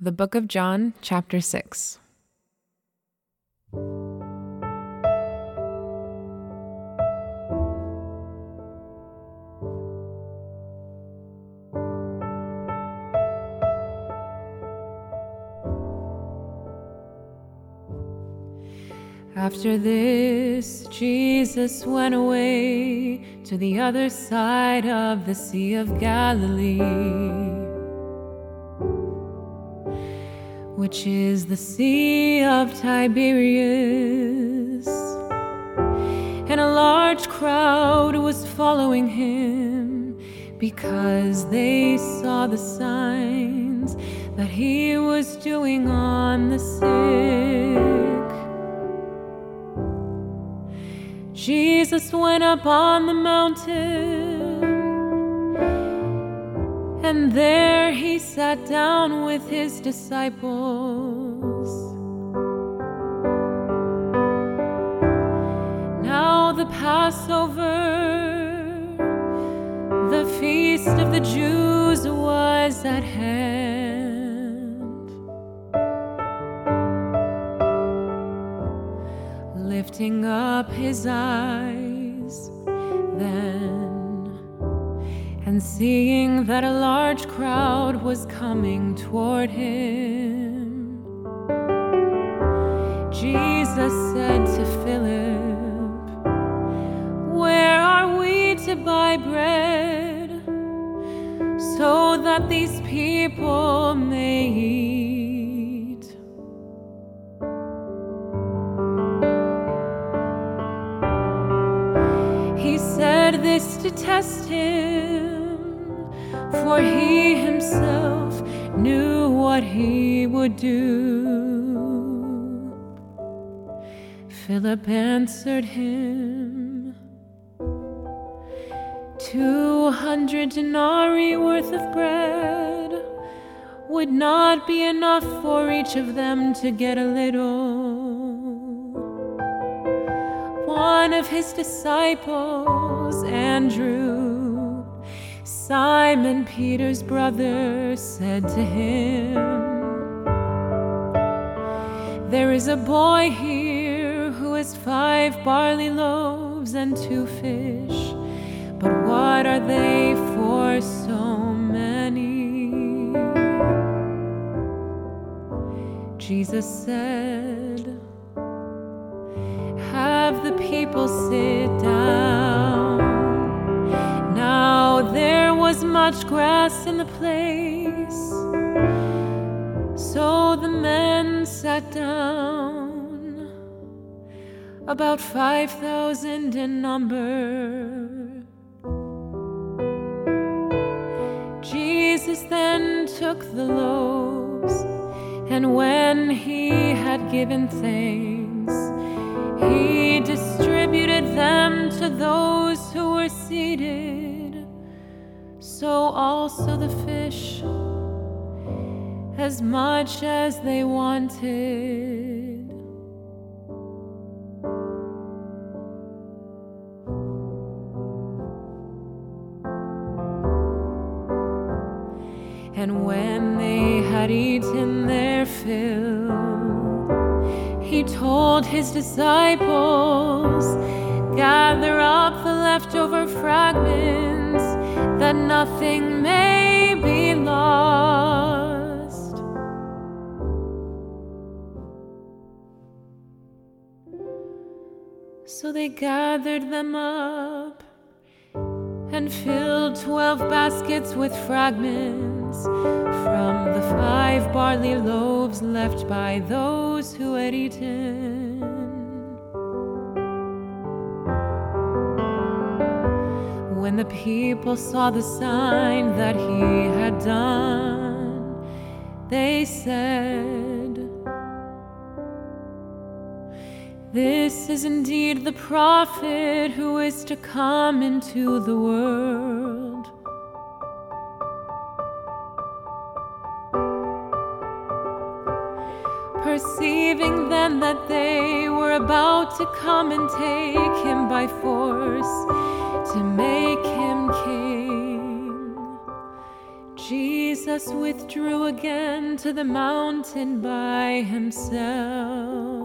The Book of John, Chapter 6. After this, Jesus went away to the other side of the Sea of Galilee, which is the Sea of Tiberias. And a large crowd was following him because they saw the signs that he was doing on the sick. Jesus went up on the mountain, and there he sat down with his disciples. Now the Passover, the feast of the Jews, was at hand. lifting up his eyes and seeing that a large crowd was coming toward him. Jesus said to philip where are we to buy bread so that these people may eat? He said this to test him, for he himself knew what he would do. Philip answered him, Two hundred denarii worth of bread would not be enough for each of them to get a little one of his disciples, Andrew, Simon Peter's brother, said to him, There is a boy here who has five barley loaves and two fish, but what are they for so many? Jesus said, have the people sit down. There was much grass in the place, so the men sat down, about five thousand in number. Jesus then took the loaves, and when he had given thanks, he distributed them to those who were seated, so also the fish, as much as they wanted. And when they had eaten their fill, he told his disciples, Gather up the leftover fragments, nothing may be lost. So they gathered them up and filled twelve baskets with fragments from the five barley loaves left by those who had eaten. When the people saw the sign that he had done, they said, This is indeed the prophet who is to come into the world. Perceiving then that they were about to come and take him by force to make Jesus withdrew again to the mountain by himself.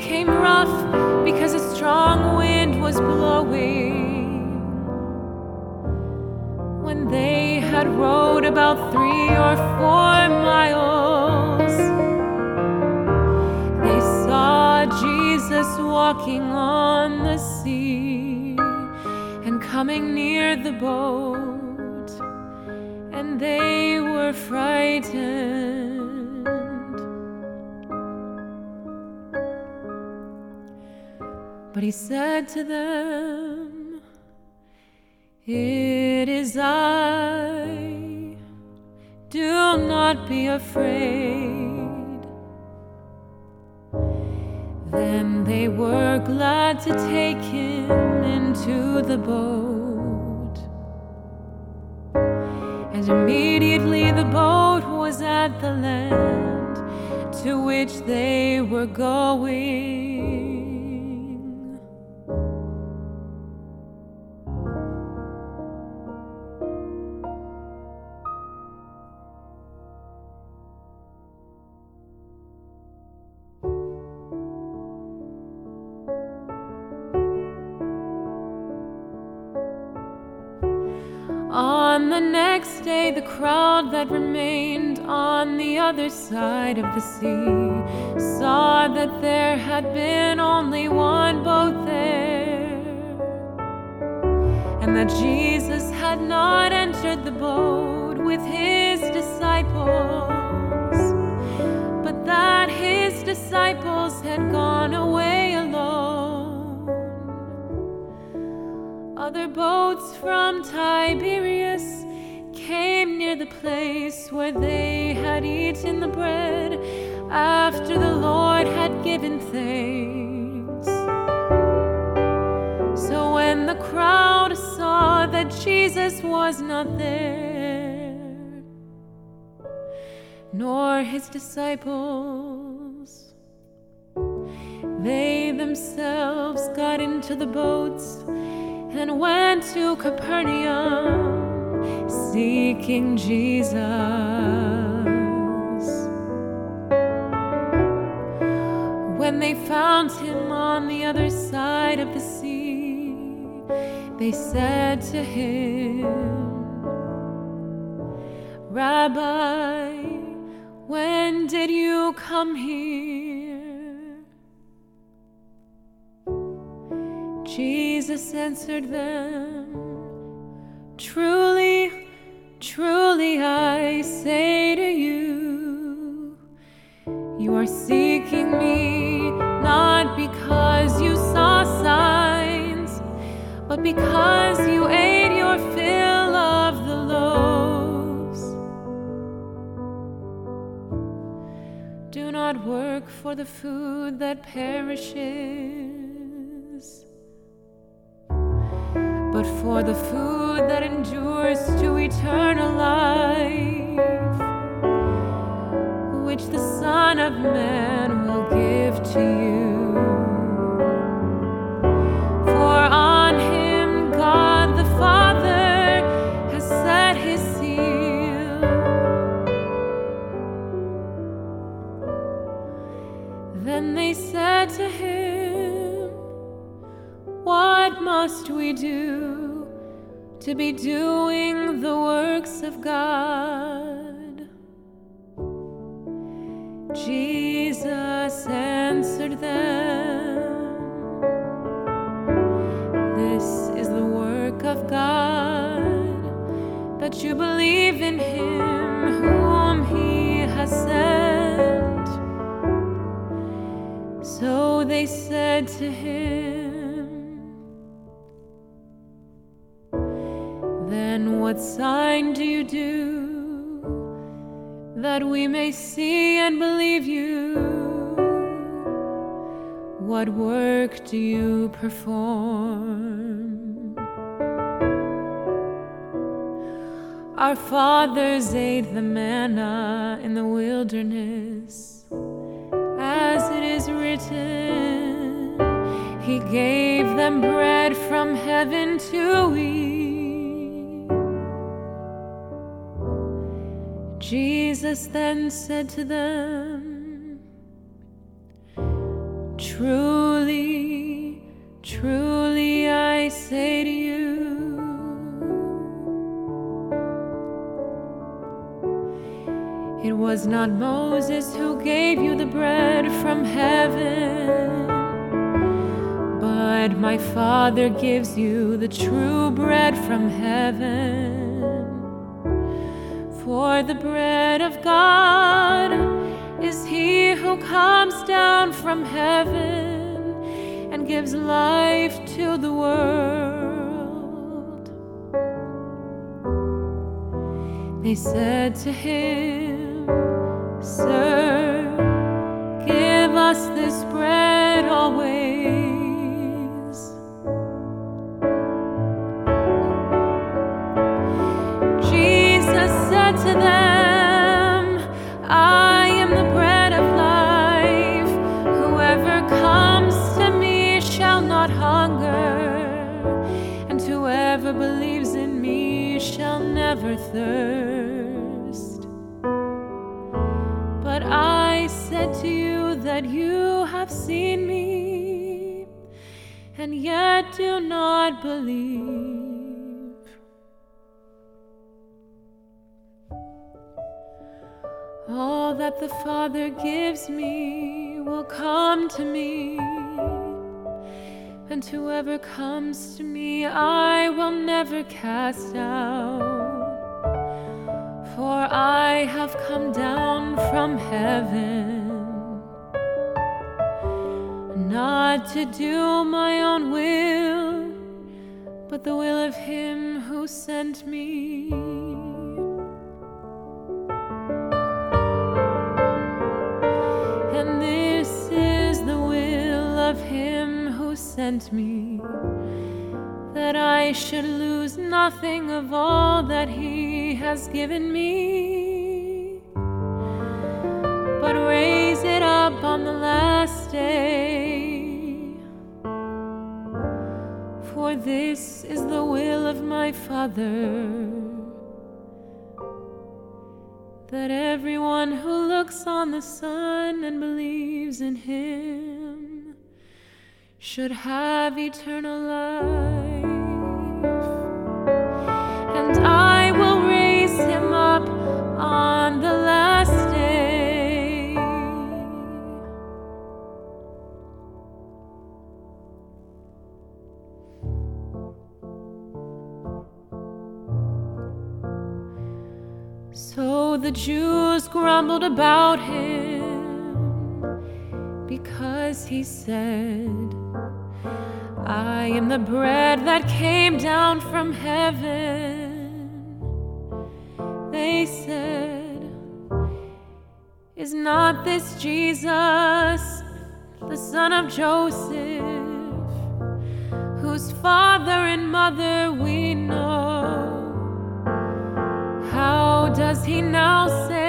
Became rough because a strong wind was blowing. When they had rowed about three or four miles, they saw Jesus walking on the sea and coming near the boat, and they were frightened. But he said to them, It is I, do not be afraid. Then they were glad to take him into the boat. And immediately the boat was at the land to which they were going. That remained on the other side of the sea saw that there had been only one boat there, and that Jesus had not entered the boat with his disciples, but that his disciples had gone away alone. Other boats from Tiberias came near the place where they had eaten the bread after the Lord had given thanks. So when the crowd saw that Jesus was not there, nor his disciples, they themselves got into the boats and went to Capernaum seeking Jesus. When they found him on the other side of the sea, they said to him, Rabbi, when did you come here? Jesus answered them, Truly, truly, I say to you, you are seeking me not because you saw signs, but because you ate your fill of the loaves. Do not work for the food that perishes but for the food that endures to eternal life, which the Son of Man will give to you. For on him God the Father has set his seal. Then they said to him, what must we do to be doing the works of God? Jesus answered them, This is the work of God, that you believe in him whom he has sent. So they said to him, what sign do you do? that we may see and believe you. What work do you perform? Our fathers ate the manna in the wilderness, as it is written, He gave them bread from heaven to eat. Jesus then said to them, Truly, truly I say to you, it was not Moses who gave you the bread from heaven, but my Father gives you the true bread from heaven. For the bread of God is he who comes down from heaven and gives life to the world. They said to him, Sir, give us this bread always. Not hunger, and whoever believes in me shall never thirst. But I said to you that you have seen me, and yet do not believe. All that the Father gives me will come to me, and whoever comes to me I will never cast out. For I have come down from heaven, not to do my own will, but the will of Him who sent me. Sent me, that I should lose nothing of all that He has given me, but raise it up on the last day. For this is the will of my Father. That everyone who looks on the Son and believes in Him should have eternal life, and I will raise him up on the last day. So the Jews grumbled about him because he said, I am the bread that came down from heaven. They said, Is not this Jesus, the son of Joseph, whose father and mother we know? How does he now say,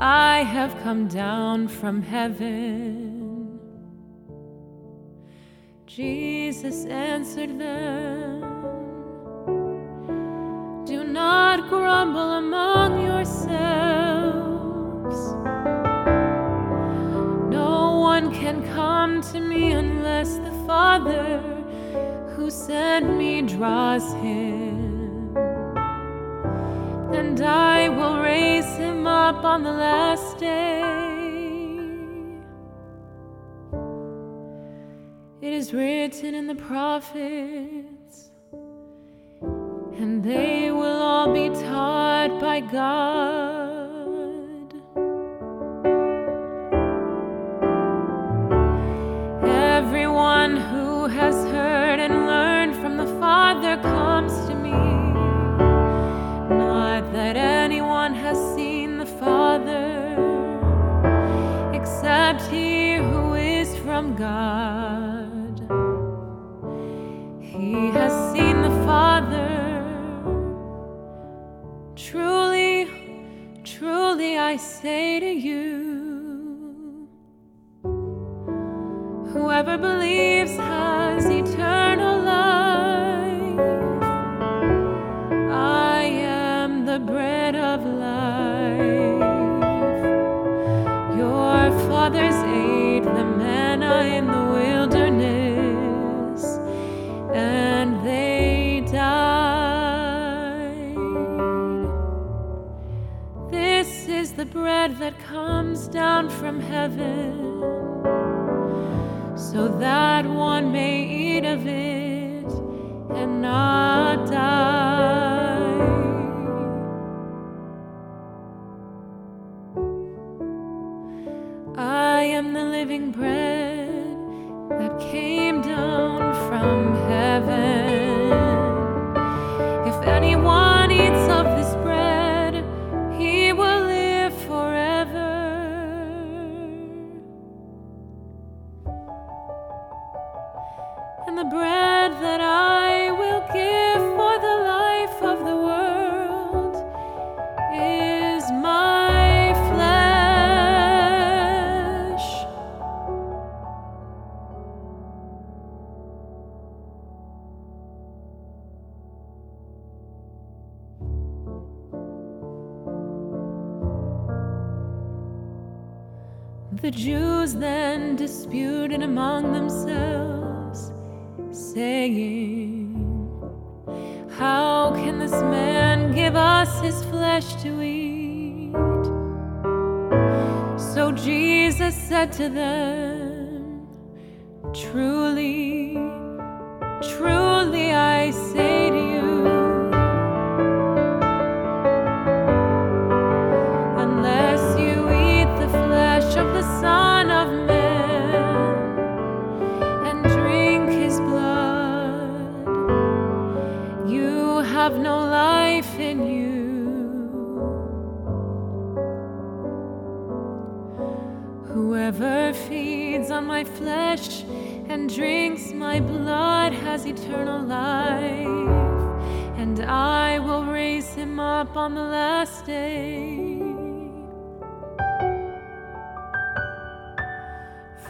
I have come down from heaven? Jesus answered them Do not grumble among yourselves. No one can come to me unless the Father who sent me draws him. And I will raise him up on the last day. It is written in the prophets, and they will all be taught by God. God. He has seen the Father. Truly, truly, I say to you. Whoever believes has eternal life. I am the bread of life. Your fathers bread that comes down from heaven so that one may eat of it and not die. I am the living bread that came down from among themselves, saying, How can this man give us his flesh to eat? So Jesus said to them, Truly, my flesh and drinks my blood has eternal life, and I will raise him up on the last day.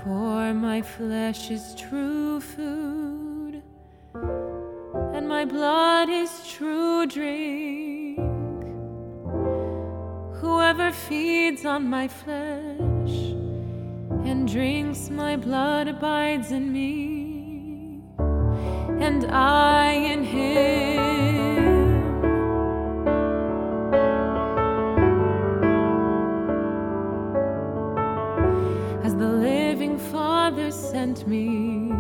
For my flesh is true food, and my blood is true drink. Whoever feeds on my flesh and drinks my blood abides in me, and I in him. As the living Father sent me,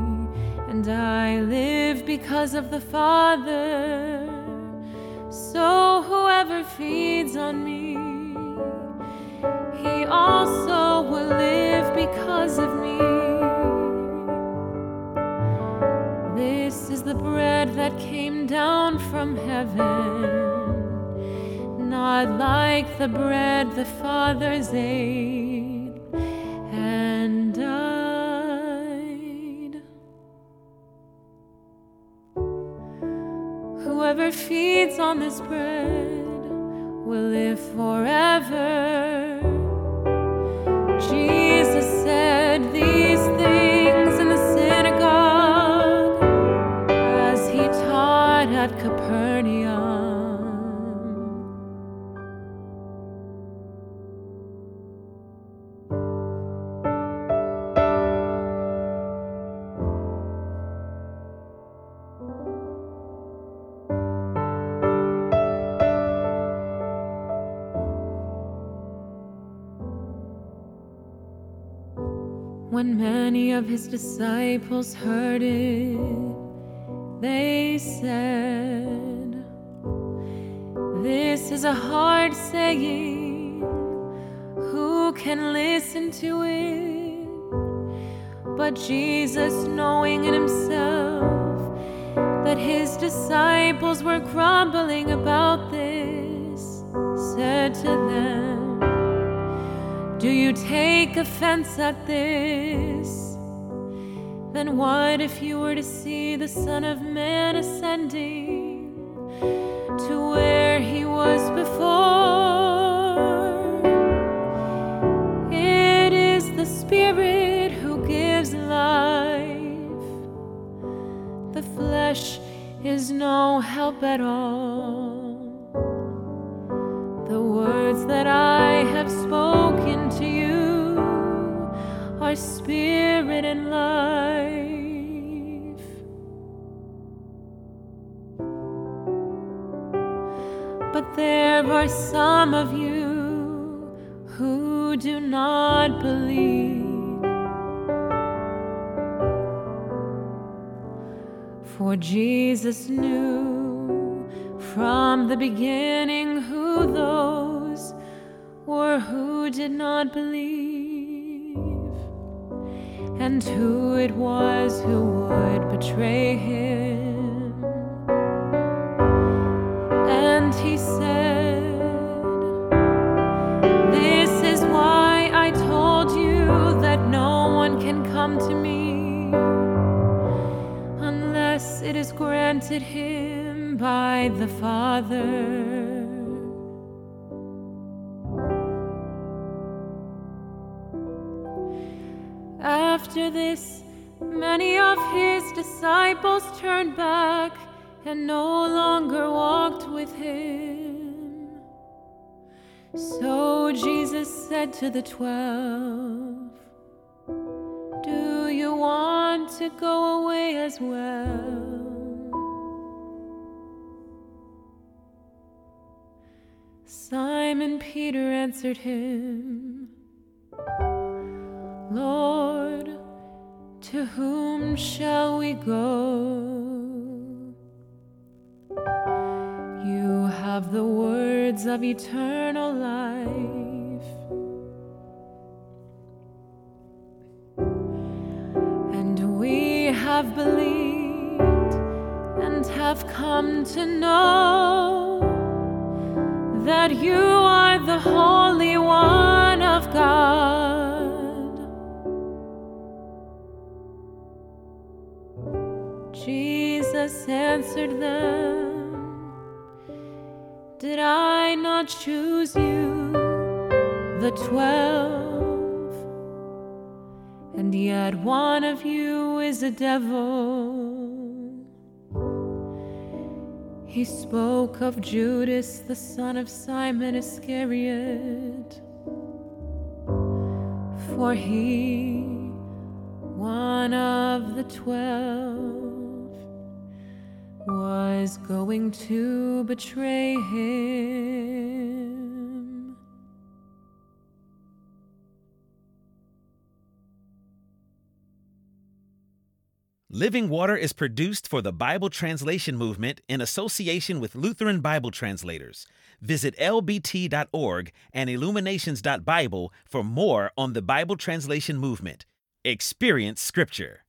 and I live because of the Father. So whoever feeds on me, also will live because of me. This is the bread that came down from heaven, not like the bread the fathers ate and died. Whoever feeds on this bread will live forever. Jesus many of his disciples heard it, they said, This is a hard saying. Who can listen to it? But Jesus, knowing in himself that his disciples were grumbling about this, said to them, do you take offense at this? Then what if you were to see the Son of Man ascending to where he was before? It is the Spirit who gives life, the flesh is no help at all. The words that I have spoken are spirit and life. But there are some of you who do not believe. For Jesus knew from the beginning who those were who did not believe, and who it was who would betray him. And he said, This is why I told you that no one can come to me unless it is granted him by the Father. After this, many of his disciples turned back and no longer walked with him. So Jesus said to the twelve, Do you want to go away as well? Simon Peter answered him, Lord, to whom shall we go? You have the words of eternal life. And we have believed and have come to know that you are the Holy One answered them, Did I not choose you, the twelve? And yet one of you is a devil. He spoke of Judas, the son of Simon Iscariot. For he, one of the twelve, was going to betray him. Living Water is produced for the Bible Translation Movement in association with Lutheran Bible Translators. Visit lbt.org and illuminations.bible for more on the Bible Translation Movement. Experience Scripture.